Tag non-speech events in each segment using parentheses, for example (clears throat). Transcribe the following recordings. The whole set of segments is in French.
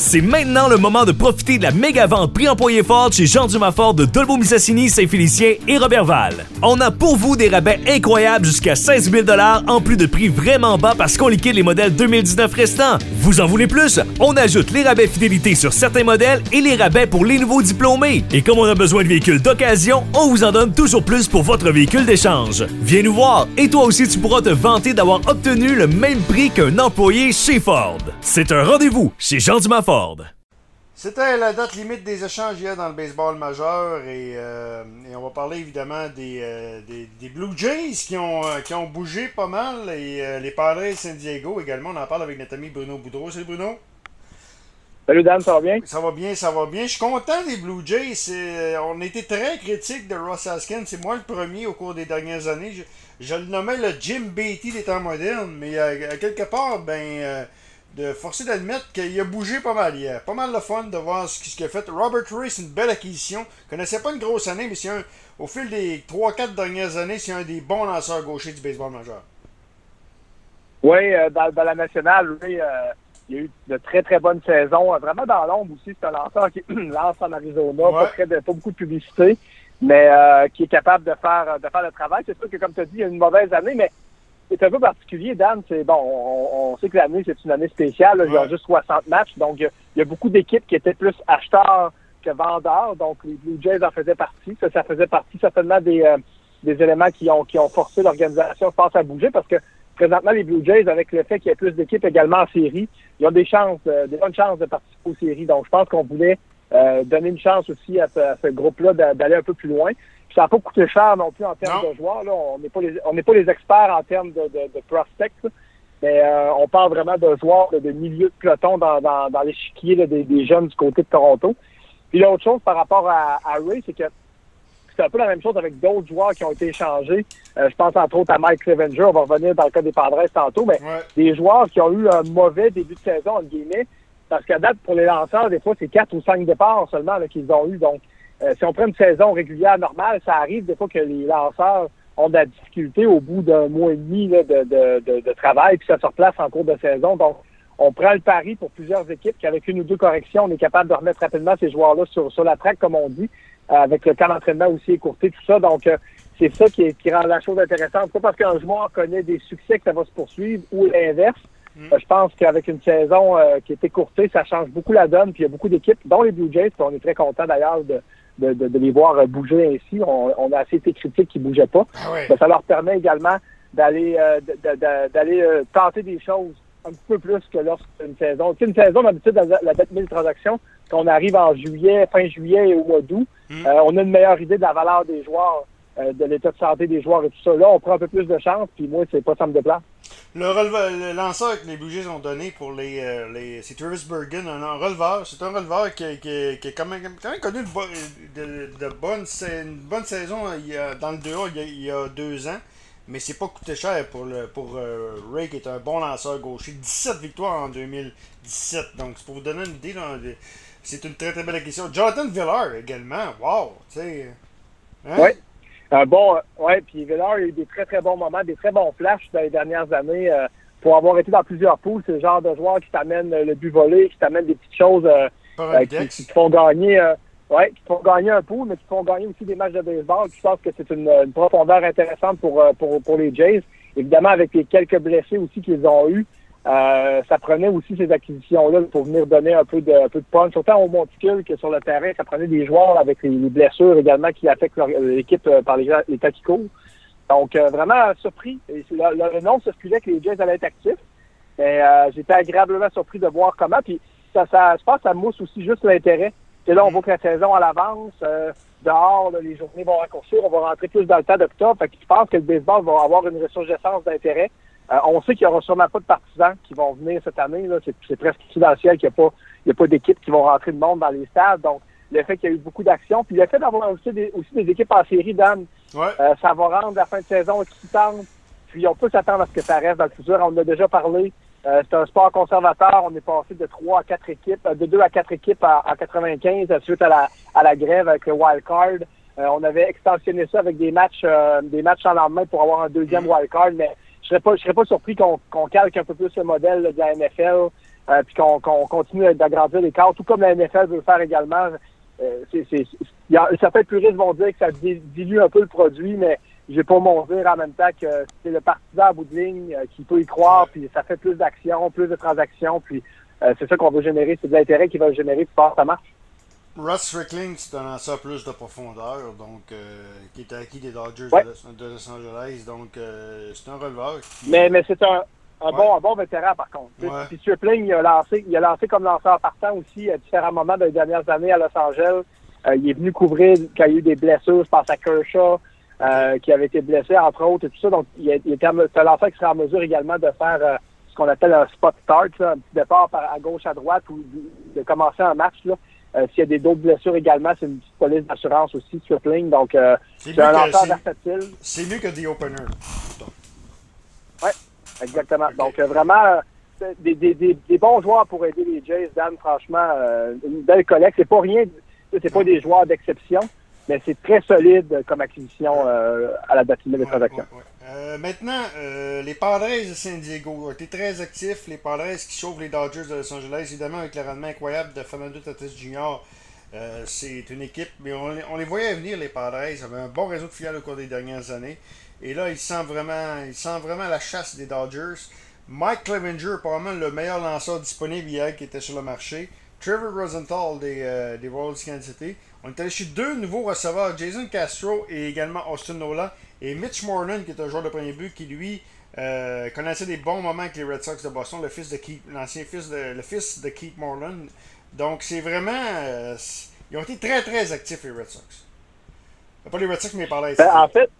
C'est maintenant le moment de profiter de la méga vente prix employé fort chez Jean Dumas Ford de Dolbeau-Mistassini, Saint-Félicien et Robertval. On a pour vous des rabais incroyables jusqu'à 16 000 en plus de prix vraiment bas parce qu'on liquide les modèles 2019 restants. Vous en voulez plus? On ajoute les rabais fidélité sur certains modèles et les rabais pour les nouveaux diplômés. Et comme on a besoin de véhicules d'occasion, on vous en donne toujours plus pour votre véhicule d'échange. Viens nous voir et toi aussi tu pourras te vanter d'avoir obtenu le même prix qu'un employé chez Ford. C'est un rendez-vous chez Jean Dumas Ford. C'était la date limite des échanges hier dans le baseball majeur et, euh, et on va parler évidemment des, euh, des, des, Blue Jays qui ont, euh, qui ont bougé pas mal et euh, les Padres San Diego également. On en parle avec notre ami Bruno Boudreau. Salut Bruno. Salut Dan, ça va bien? Ça va bien, ça va bien. Je suis content des Blue Jays. On était très critiques de Ross Haskins. C'est moi le premier au cours des dernières années. Je, je le nommais le Jim Beatty des temps modernes, mais euh, à quelque part, ben, euh, de forcer d'admettre qu'il a bougé pas mal hier. Pas mal de fun de voir ce qu'il a fait. Robert Ray, c'est une belle acquisition. Connaissait pas une grosse année, mais c'est un, au fil des 3-4 dernières années, c'est un des bons lanceurs gauchers du baseball majeur. Oui, euh, dans, dans la nationale, oui, euh, il y a eu de très, très bonnes saisons. Euh, Vraiment dans l'ombre aussi, c'est un lanceur qui (clears throat) lance en Arizona, Ouais. pas, très de, pas beaucoup de publicité, mais euh, qui est capable de faire, de faire le travail. C'est sûr que, comme tu as dit, il y a une mauvaise année, mais c'est un peu particulier, Dan. C'est bon, on, on sait que l'année, c'est une année spéciale. là. Il y a Ouais. juste 60 matchs, donc il y a, il y a beaucoup d'équipes qui étaient plus acheteurs que vendeurs. Donc, les Blue Jays en faisaient partie. Ça, ça faisait partie certainement des, euh, des éléments qui ont, qui ont forcé l'organisation, je pense, à bouger parce que présentement, les Blue Jays, avec le fait qu'il y ait plus d'équipes également en série, ils ont des chances, euh, des bonnes chances de participer aux séries. Donc, je pense qu'on voulait euh, donner une chance aussi à ce, ce groupe-là d'a- d'aller un peu plus loin. Ça n'a pas coûté cher non plus en termes Non. de joueurs. Là. On n'est pas les on n'est pas les experts en termes de, de, de prospects, mais euh, on parle vraiment de joueurs là, de milieu de peloton dans, dans, dans l'échiquier des, des jeunes du côté de Toronto. Puis l'autre chose par rapport à, à Ray, c'est que c'est un peu la même chose avec d'autres joueurs qui ont été échangés. Euh, je pense entre autres à Mike Clevenger. On va revenir dans le cas des Padres tantôt, mais Ouais. des joueurs qui ont eu un mauvais début de saison, entre guillemets, parce qu'à date, pour les lanceurs, des fois, c'est quatre ou cinq départs seulement qu'ils ont eu. Donc, euh, si on prend une saison régulière normale, ça arrive des fois que les lanceurs ont de la difficulté au bout d'un mois et demi là, de, de, de, de travail, puis ça se replace en cours de saison. Donc, on prend le pari pour plusieurs équipes qu'avec une ou deux corrections, on est capable de remettre rapidement ces joueurs-là sur, sur la traque, comme on dit, euh, avec le camp d'entraînement aussi écourté, tout ça. Donc, euh, c'est ça qui, est- qui rend la chose intéressante. Pas parce qu'un joueur connaît des succès que ça va se poursuivre ou l'inverse. Mm. Euh, je pense qu'avec une saison euh, qui est écourtée, ça change beaucoup la donne. Puis il y a beaucoup d'équipes, dont les Blue Jays, puis on est très content d'ailleurs de, de, de, de les voir euh, bouger ainsi. On, on a assez été critiques qu'ils bougeaient pas. Ah ouais. Ben, ça leur permet également d'aller euh, d'aller euh, tenter des choses un petit peu plus que lorsqu'une saison. Tu sais, une saison, d'habitude, la, la date limite de transaction, qu'on arrive en juillet, fin juillet et au mois d'août, Mm. euh, on a une meilleure idée de la valeur des joueurs, de l'état de santé des joueurs et tout ça. Là, on prend un peu plus de chance, puis moi, c'est pas ça me déplace. Le, releveur- le lanceur que les Blue Jays ont donné pour les. euh, les c'est Travis Bergen, un, un releveur. C'est un releveur qui, qui, qui a quand même, quand même connu de, bo- de, de bonne, une bonne saison il y a- dans le 2A il y a, il y a deux ans. Mais c'est pas coûté cher pour, le, pour euh, Ray, qui est un bon lanceur gaucher. 17 victoires en 2017. Donc, c'est pour vous donner une idée. c'est une très très belle question. Jonathan Villar également. Wow! Tu sais. Hein? Ouais. Un bon, euh, ouais, puis Villard a eu des très très bons moments, des très bons flashs dans les dernières années. euh, pour avoir été dans plusieurs poules, c'est le genre de joueur qui t'amène euh, le but volé, qui t'amène des petites choses euh, euh, qui, te font gagner, euh, ouais, qui te font gagner un pool, mais qui te font gagner aussi des matchs de baseball. Je pense que c'est une, une profondeur intéressante pour, euh, pour, pour les Jays. Évidemment, avec les quelques blessés aussi qu'ils ont eu, euh, ça prenait aussi ces acquisitions-là pour venir donner un peu de, un peu de punch, autant au monticule que sur le terrain. Ça prenait des joueurs avec les, les blessures également qui affectent leur- l'équipe euh, par les, les temps qui courent. Donc, euh, vraiment surpris. Et le, le nom circulait que les Jays allaient être actifs. Mais euh, j'étais agréablement surpris de voir comment. Puis ça, ça, je pense que ça mousse aussi juste l'intérêt. Et là, on voit que la saison à l'avance, euh, dehors, là, les journées vont raccourcir, on va rentrer plus dans le temps d'octobre. Fait que je pense que le baseball va avoir une ressurgescence d'intérêt. Euh, on sait qu'il n'y aura sûrement pas de partisans qui vont venir cette année. Là. C'est, c'est presque confidentiel qu'il n'y a pas, il y a pas d'équipes qui vont rentrer de monde dans les stades. Donc, le fait qu'il y a eu beaucoup d'actions, puis le fait d'avoir aussi des, aussi des équipes en série, Dan, Ouais. euh, ça va rendre la fin de saison excitante. Puis on peut s'attendre à ce que ça reste dans le futur. On en a déjà parlé. Euh, c'est un sport conservateur. On est passé de 3 à 4 équipes, euh, de 2 à 4 équipes en, en 95 euh, suite à la, à la grève avec le wild card. Euh, on avait extensionné ça avec des matchs euh, des matchs en lendemain pour avoir un deuxième wild card, mais serais pas je serais pas surpris qu'on calque un peu plus le modèle là, de la NFL euh, puis qu'on continue d'agrandir les cadres, tout comme la NFL veut faire également. Euh, y a, certains puristes vont dire que ça dilue un peu le produit, mais je vais pas m'en dire en même temps que c'est le partisan à bout de ligne euh, qui peut y croire, puis ça fait plus d'actions, plus de transactions, puis euh, c'est ça qu'on veut générer, c'est de l'intérêt qui va générer voir ça marche. Russ Strickling, c'est un lanceur plus de profondeur, donc euh, qui est acquis des Dodgers de, Los Angeles, donc c'est un releveur. Mais, mais c'est un, un, bon, un bon vétéran par contre. Puis Strickling, il a lancé, il a lancé comme lanceur partant aussi à différents moments des dernières années à Los Angeles. il est venu couvrir quand il y a eu des blessures, je pense à Kershaw. Euh, qui avait été blessé, entre autres, et tout ça. Donc, il, il était c'est un lanceur qui sera en mesure également de faire euh, ce qu'on appelle un spot start, un petit départ à gauche, à droite, ou de, commencer un match. Là. Euh, s'il y a des d'autres blessures également, c'est une petite police d'assurance aussi, tripling. Donc, c'est un lanceur versatile. C'est mieux que des openers. Oui, exactement. Donc, vraiment, des, des, des, bons joueurs pour aider les Jays, Dan, franchement, une belle collecte. C'est pas rien, c'est pas des joueurs d'exception mais c'est très solide comme acquisition euh, à la date limite des transactions. Euh, maintenant, euh, les Padres de San Diego ont été très actifs. Les Padres qui sauvent les Dodgers de Los Angeles, évidemment avec le rendement incroyable de Fernando Tatis Jr. c'est une équipe, mais on, les voyait venir, les Padres. Ils avaient un bon réseau de filiales au cours des dernières années. Et là, ils sentent vraiment, ils sentent vraiment la chasse des Dodgers. Mike Clevenger, probablement le meilleur lanceur disponible hier qui était sur le marché. Trevor Rosenthal des, des Royals Kansas City. On est allé chez deux nouveaux receveurs, Jason Castro et également Austin Nola. Et Mitch Moreland, qui est un joueur de premier but, qui lui euh, connaissait des bons moments avec les Red Sox de Boston, le fils de Keith, l'ancien fils de, le fils de Keith Moreland. Donc c'est vraiment. Euh, ils ont été très très actifs les Red Sox. Pas les Red Sox, mais par là. Ben, en fait,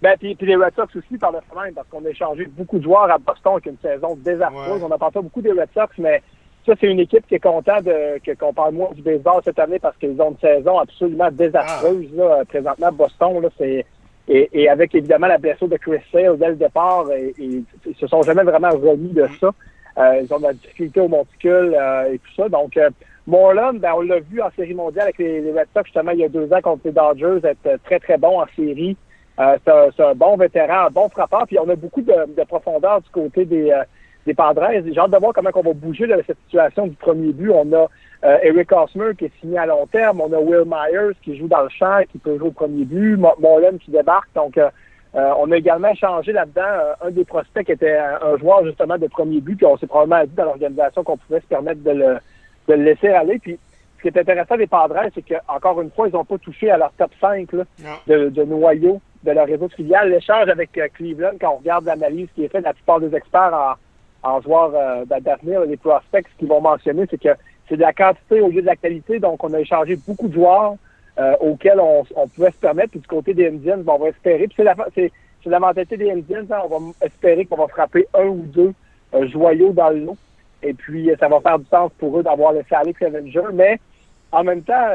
ben, puis, les Red Sox aussi par le même, parce qu'on a échangé beaucoup de joueurs à Boston avec une saison désastreuse. On n'a pas beaucoup des Red Sox, mais ça, c'est une équipe qui est contente de, qu'on parle moins du baseball cette année parce qu'ils ont une saison absolument désastreuse, ah. là, présentement, Boston, là, c'est, et, avec évidemment la blessure de Chris Sale dès le départ, et, et, ils se sont jamais vraiment remis de ça. Euh, ils ont de la difficulté au monticule euh, et tout ça. Donc, euh, Moreland, ben, on l'a vu en série mondiale avec les, Red Sox, justement, il y a deux ans contre les Dodgers, être très, très bon en série. c'est, un, bon vétéran, un bon frappeur. Puis on a beaucoup de, de profondeur du côté des, des Padres. J'ai hâte de voir comment on va bouger de cette situation du premier but. On a euh, Eric Osmer qui est signé à long terme. On a Will Myers qui joue dans le champ, qui peut jouer au premier but. Moreland qui débarque. Donc, euh, euh, on a également changé là-dedans. un des prospects qui était un, joueur justement de premier but. Puis on s'est probablement dit dans l'organisation qu'on pouvait se permettre de le, de le laisser aller. Puis ce qui est intéressant des Padres, c'est qu'encore une fois, ils n'ont pas touché à leur top 5 de, de noyau de leur réseau de filiales. L'échange avec Cleveland, quand on regarde l'analyse qui est faite, la plupart des experts en en joueurs euh, d'avenir, les prospects, ce qu'ils vont mentionner, c'est que c'est de la quantité au lieu de la qualité. Donc, on a échangé beaucoup de joueurs euh, auxquels on, on, pouvait se permettre. Puis du côté des Indians, ben, on va espérer. Puis c'est la, c'est, la mentalité des Indians. Hein, on va espérer qu'on va frapper un ou deux euh, joyaux dans le lot. Et puis, ça va faire du sens pour eux d'avoir laissé aller Avenger. Mais en même temps,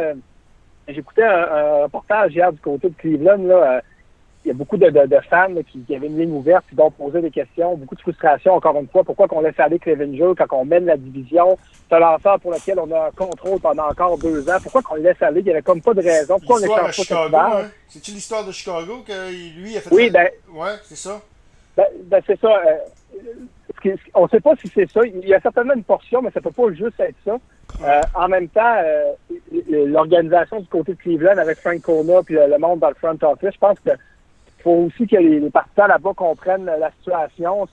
j'écoutais un, un, reportage hier du côté de Cleveland. Là, il y a beaucoup de, fans qui, avaient une ligne ouverte, qui vont poser des questions, beaucoup de frustration, encore une fois. Pourquoi qu'on laisse aller Clevenger quand on mène la division? C'est un lanceur pour lequel on a un contrôle pendant encore deux ans. Pourquoi qu'on le laisse aller? Il n'y avait comme pas de raison. Pourquoi on pas Chicago, hein? C'est-tu l'histoire de Chicago que lui a fait Oui, ben. Ouais, c'est ça. Ben, ben c'est ça. Euh, on ne sait pas si c'est ça. Il y a certainement une portion, mais ça peut pas juste être ça. Euh, en même temps, euh, l'organisation du côté de Cleveland avec Frank Kona puis le monde dans le front office, je pense que faut aussi que les, partisans là-bas comprennent la situation.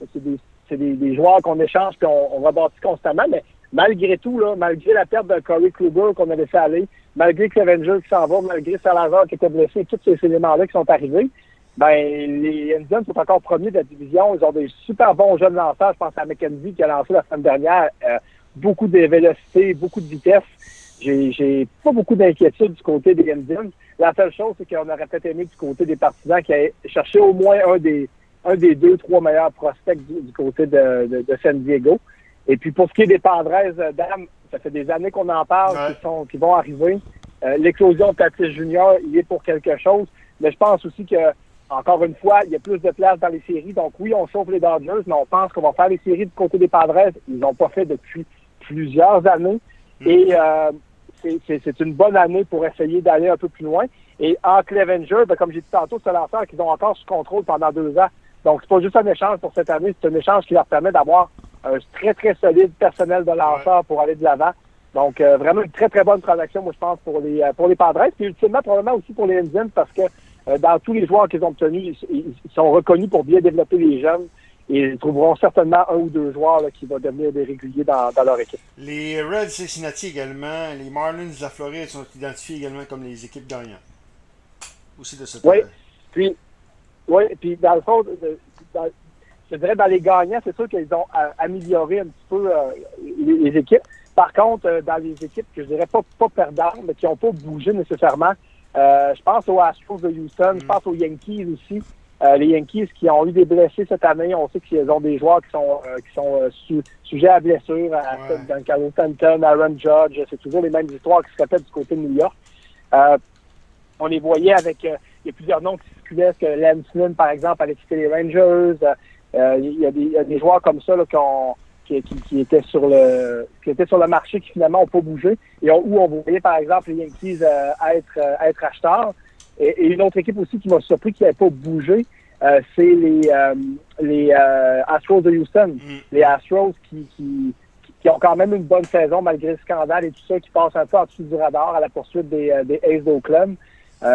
C'est des, joueurs qu'on échange et on, rebâtit constamment, mais malgré tout, malgré la perte de Corey Kluber qu'on a laissé aller, malgré Clevenger qui s'en va, malgré Salazar qui était blessé, tous ces éléments-là qui sont arrivés, ben les Indians sont encore premiers de la division. Ils ont des super bons jeunes lanceurs. Je pense à McKenzie qui a lancé la semaine dernière. Euh, beaucoup de vélocité, beaucoup de vitesse. J'ai pas beaucoup d'inquiétude du côté des Indians. La seule chose, c'est qu'on aurait peut-être aimé du côté des partisans qui aient cherché au moins un des un des deux, trois meilleurs prospects du, côté de, de, San Diego. Et puis pour ce qui est des Padres, euh, dames, ça fait des années qu'on en parle, qui, sont, qui vont arriver. Euh, L'éclosion de Tatis Junior, il est pour quelque chose. Mais je pense aussi que, encore une fois, il y a plus de place dans les séries. Donc oui, on sauve les Dodgers, mais on pense qu'on va faire les séries du côté des Padres. Ils n'ont pas fait depuis plusieurs années. Mm. Et euh, c'est une bonne année pour essayer d'aller un peu plus loin. Et en Clevenger, ben, comme j'ai dit tantôt, c'est lanceur qu'ils ont encore sous contrôle pendant deux ans. Donc, c'est pas juste un échange pour cette année, c'est un échange qui leur permet d'avoir un très, très solide personnel de lanceur pour aller de l'avant. Donc, euh, vraiment une très, très bonne transaction, moi, je pense, pour les, pour les Padres. Puis, ultimement, probablement aussi pour les Indians, parce que dans tous les joueurs qu'ils ont obtenus, ils, sont reconnus pour bien développer les jeunes. Et ils trouveront certainement un ou deux joueurs qui vont devenir des réguliers dans, leur équipe. Les Reds Cincinnati également, les Marlins de la Floride sont identifiés également comme les équipes gagnantes. Aussi de ce Oui, puis, oui, puis dans le fond, je dirais dans les gagnants, c'est sûr qu'ils ont euh, amélioré un petit peu euh, les, équipes. Par contre, euh, dans les équipes que je dirais pas, pas perdantes, mais qui n'ont pas bougé nécessairement, je pense aux Astros de Houston, je mm. pense aux Yankees aussi. Les Yankees qui ont eu des blessés cette année, on sait qu'ils ont des joueurs qui sont qui sont sujets à blessure, à, dans Carlos Stanton, Aaron Judge, c'est toujours les mêmes histoires qui se répètent du côté de New York. on les voyait avec, il y a plusieurs noms qui circulaient, que Lance par exemple, avait quitté les Rangers? Euh, il y, a des joueurs comme ça là, qui, qui, étaient sur le qui étaient sur le marché qui finalement n'ont pas bougé et où on voyait par exemple les Yankees euh, être euh, être acheteurs et, une autre équipe aussi qui m'a surpris qui n'avait pas bougé c'est les les Astros de Houston mm. les Astros qui, qui qui ont quand même une bonne saison malgré le scandale et tout ça, qui passent un peu en dessous du radar à la poursuite des, des Aces d'Oakland.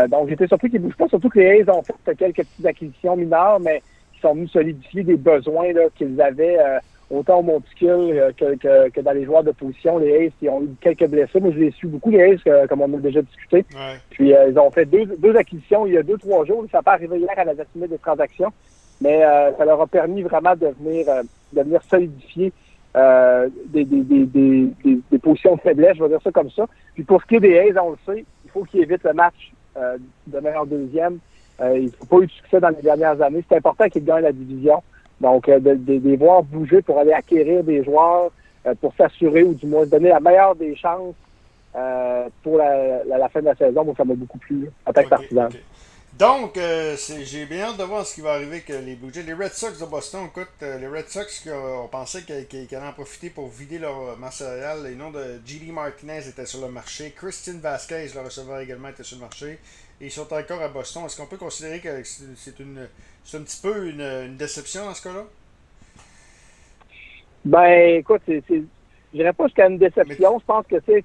donc j'étais surpris qu'ils ne bougent pas, surtout que les Aces ont fait quelques petites acquisitions mineures, mais qui sont venus solidifier des besoins qu'ils avaient euh, autant au monticule euh, que, que, que, dans les joueurs de position. Les Aces, ils ont eu quelques blessés. Moi, je les suis beaucoup, les Aces, euh, comme on a déjà discuté. Puis, ils ont fait deux, deux acquisitions il y a deux, trois jours. Ça n'a pas arrivé hier à la date des transactions, mais ça leur a permis vraiment de venir, de venir solidifier des, des, des, des, des, positions de faiblesse, je vais dire ça comme ça. Puis pour ce qui est des Aces, on le sait, il faut qu'ils évitent le match de meilleur deuxième. Euh, ils n'ont pas eu de succès dans les dernières années. C'est important qu'ils gagnent la division. Donc, euh, de, les voir bouger pour aller acquérir des joueurs, euh, pour s'assurer ou du moins donner la meilleure des chances pour la, fin de la saison, moi, ça m'a beaucoup plu en tant que partisan. Donc, j'ai bien hâte de voir ce qui va arriver avec les Blue Les Red Sox de Boston, écoute, les Red Sox, on pensait qu'ils allaient en profiter pour vider leur masse Les noms de G.D. Martinez étaient sur le marché. Christian Vasquez, le receveur également, était sur le marché et ils sont encore à Boston. Est-ce qu'on peut considérer que c'est une c'est un petit peu une, déception dans ce cas-là? Ben, écoute, c'est, je dirais pas jusqu'à une déception. Je pense que c'est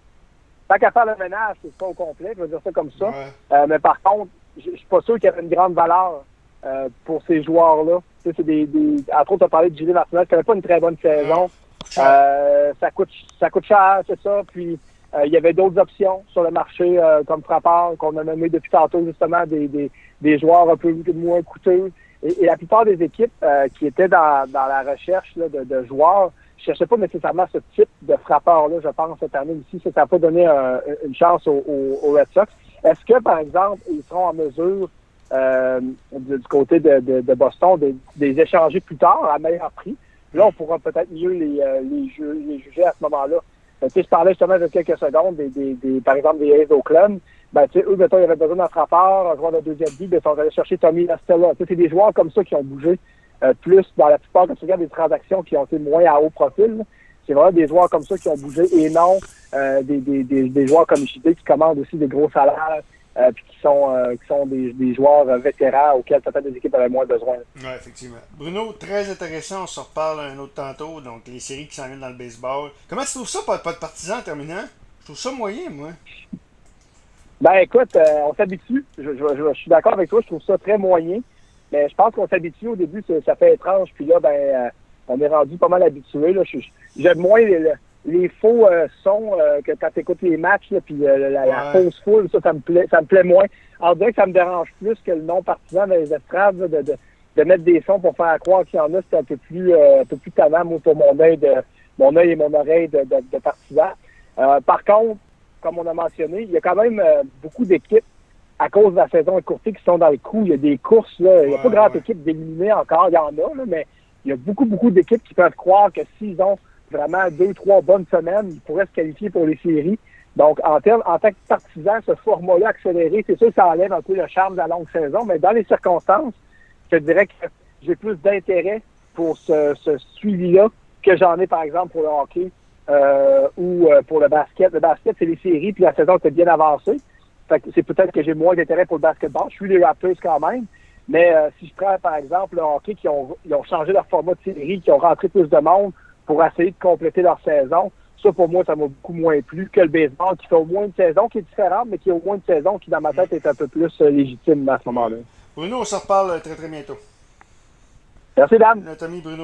tant qu'à faire le ménage, c'est pas au complet, je vais dire ça comme ça. Euh, mais par contre, je suis pas sûr qu'il y avait une grande valeur euh, pour ces joueurs-là. Tu sais, c'est des, des, entre autres, tu as parlé de Julie Martinez, qui n'avait pas une très bonne saison. Euh, ça coûte ça coûte cher, c'est ça. Puis il y avait d'autres options sur le marché euh, comme frappeur qu'on a nommé depuis tantôt justement des, des, des joueurs un peu moins coûteux. Et, la plupart des équipes euh, qui étaient dans, dans la recherche là, de, de, joueurs ne cherchaient pas nécessairement ce type de frappeur-là, je pense, cette année aussi. Ça n'a pas donné une chance aux, aux, Red Sox. Est-ce que, par exemple, ils seront en mesure du, côté de, de, de Boston de, les échanger plus tard à meilleur prix? Là, on pourra peut-être mieux les, les, les juger à ce moment-là. Tu sais, je parlais justement de quelques secondes des, des, des par exemple, des A's Oakland. Ben, tu sais, eux, mettons, ils avaient besoin d'un frappeur, un joueur de deuxième vie, ben, ils sont allés chercher Tommy Lastella. C'est des joueurs comme ça qui ont bougé euh, plus dans la plupart, quand tu regardes des transactions qui ont été moins à haut profil. C'est vraiment des joueurs comme ça qui ont bougé et non euh, des, des, des, des, joueurs comme JD qui commandent aussi des gros salaires puis qui sont, euh, qui sont des, des, joueurs vétérans auxquels peut-être des équipes avaient moins besoin. Oui, effectivement. Bruno, très intéressant. On se reparle un autre tantôt. Donc, les séries qui s'en viennent dans le baseball. Comment tu trouves ça, pas, pas de partisan en terminant? Je trouve ça moyen, moi. Ben, écoute, euh, on s'habitue. Je, je, suis d'accord avec toi. Je trouve ça très moyen. Mais je pense qu'on s'habitue. Au début, ça, fait étrange. Puis là, ben, on est rendu pas mal habitué. J'aime moins les, les faux euh, sons euh, que quand tu écoutes les matchs, là, puis euh, la, fausse foule, ça, ça me plaît, ça me plaît moins. En vrai que ça me dérange plus que le non partisan dans les estrades, de, de, de, mettre des sons pour faire croire qu'il y en a, c'est un peu plus un peu plus tannant, moi, pour mon œil de mon œil et mon oreille de, de, de partisan. par contre, comme on a mentionné, il y a quand même beaucoup d'équipes à cause de la saison écourtée qui sont dans le coup. Il y a des courses, là. Il n'y a pas de grande équipe d'éliminer encore, il y en a, là, mais il y a beaucoup, beaucoup d'équipes qui peuvent croire que s'ils ont vraiment deux, trois bonnes semaines, il pourrait se qualifier pour les séries. Donc, en, termes, en tant que partisan, ce format-là accéléré, c'est sûr que ça enlève un peu le charme de la longue saison, mais dans les circonstances, je dirais que j'ai plus d'intérêt pour ce, suivi-là que j'en ai, par exemple, pour le hockey euh, ou euh, pour le basket. Le basket, c'est les séries, puis la saison était bien avancée. c'est peut-être que j'ai moins d'intérêt pour le basketball. Je suis les Raptors quand même. Mais euh, si je prends, par exemple, le hockey, qui ont, ils ont changé leur format de série, qui ont rentré plus de monde, pour essayer de compléter leur saison. Ça, pour moi, ça m'a beaucoup moins plu que le baseball qui fait au moins une saison qui est différente, mais qui a au moins une saison qui, dans ma tête, est un peu plus euh, légitime à ce moment-là. Bruno, on se reparle très très bientôt. Merci, Dan. Notre ami Bruno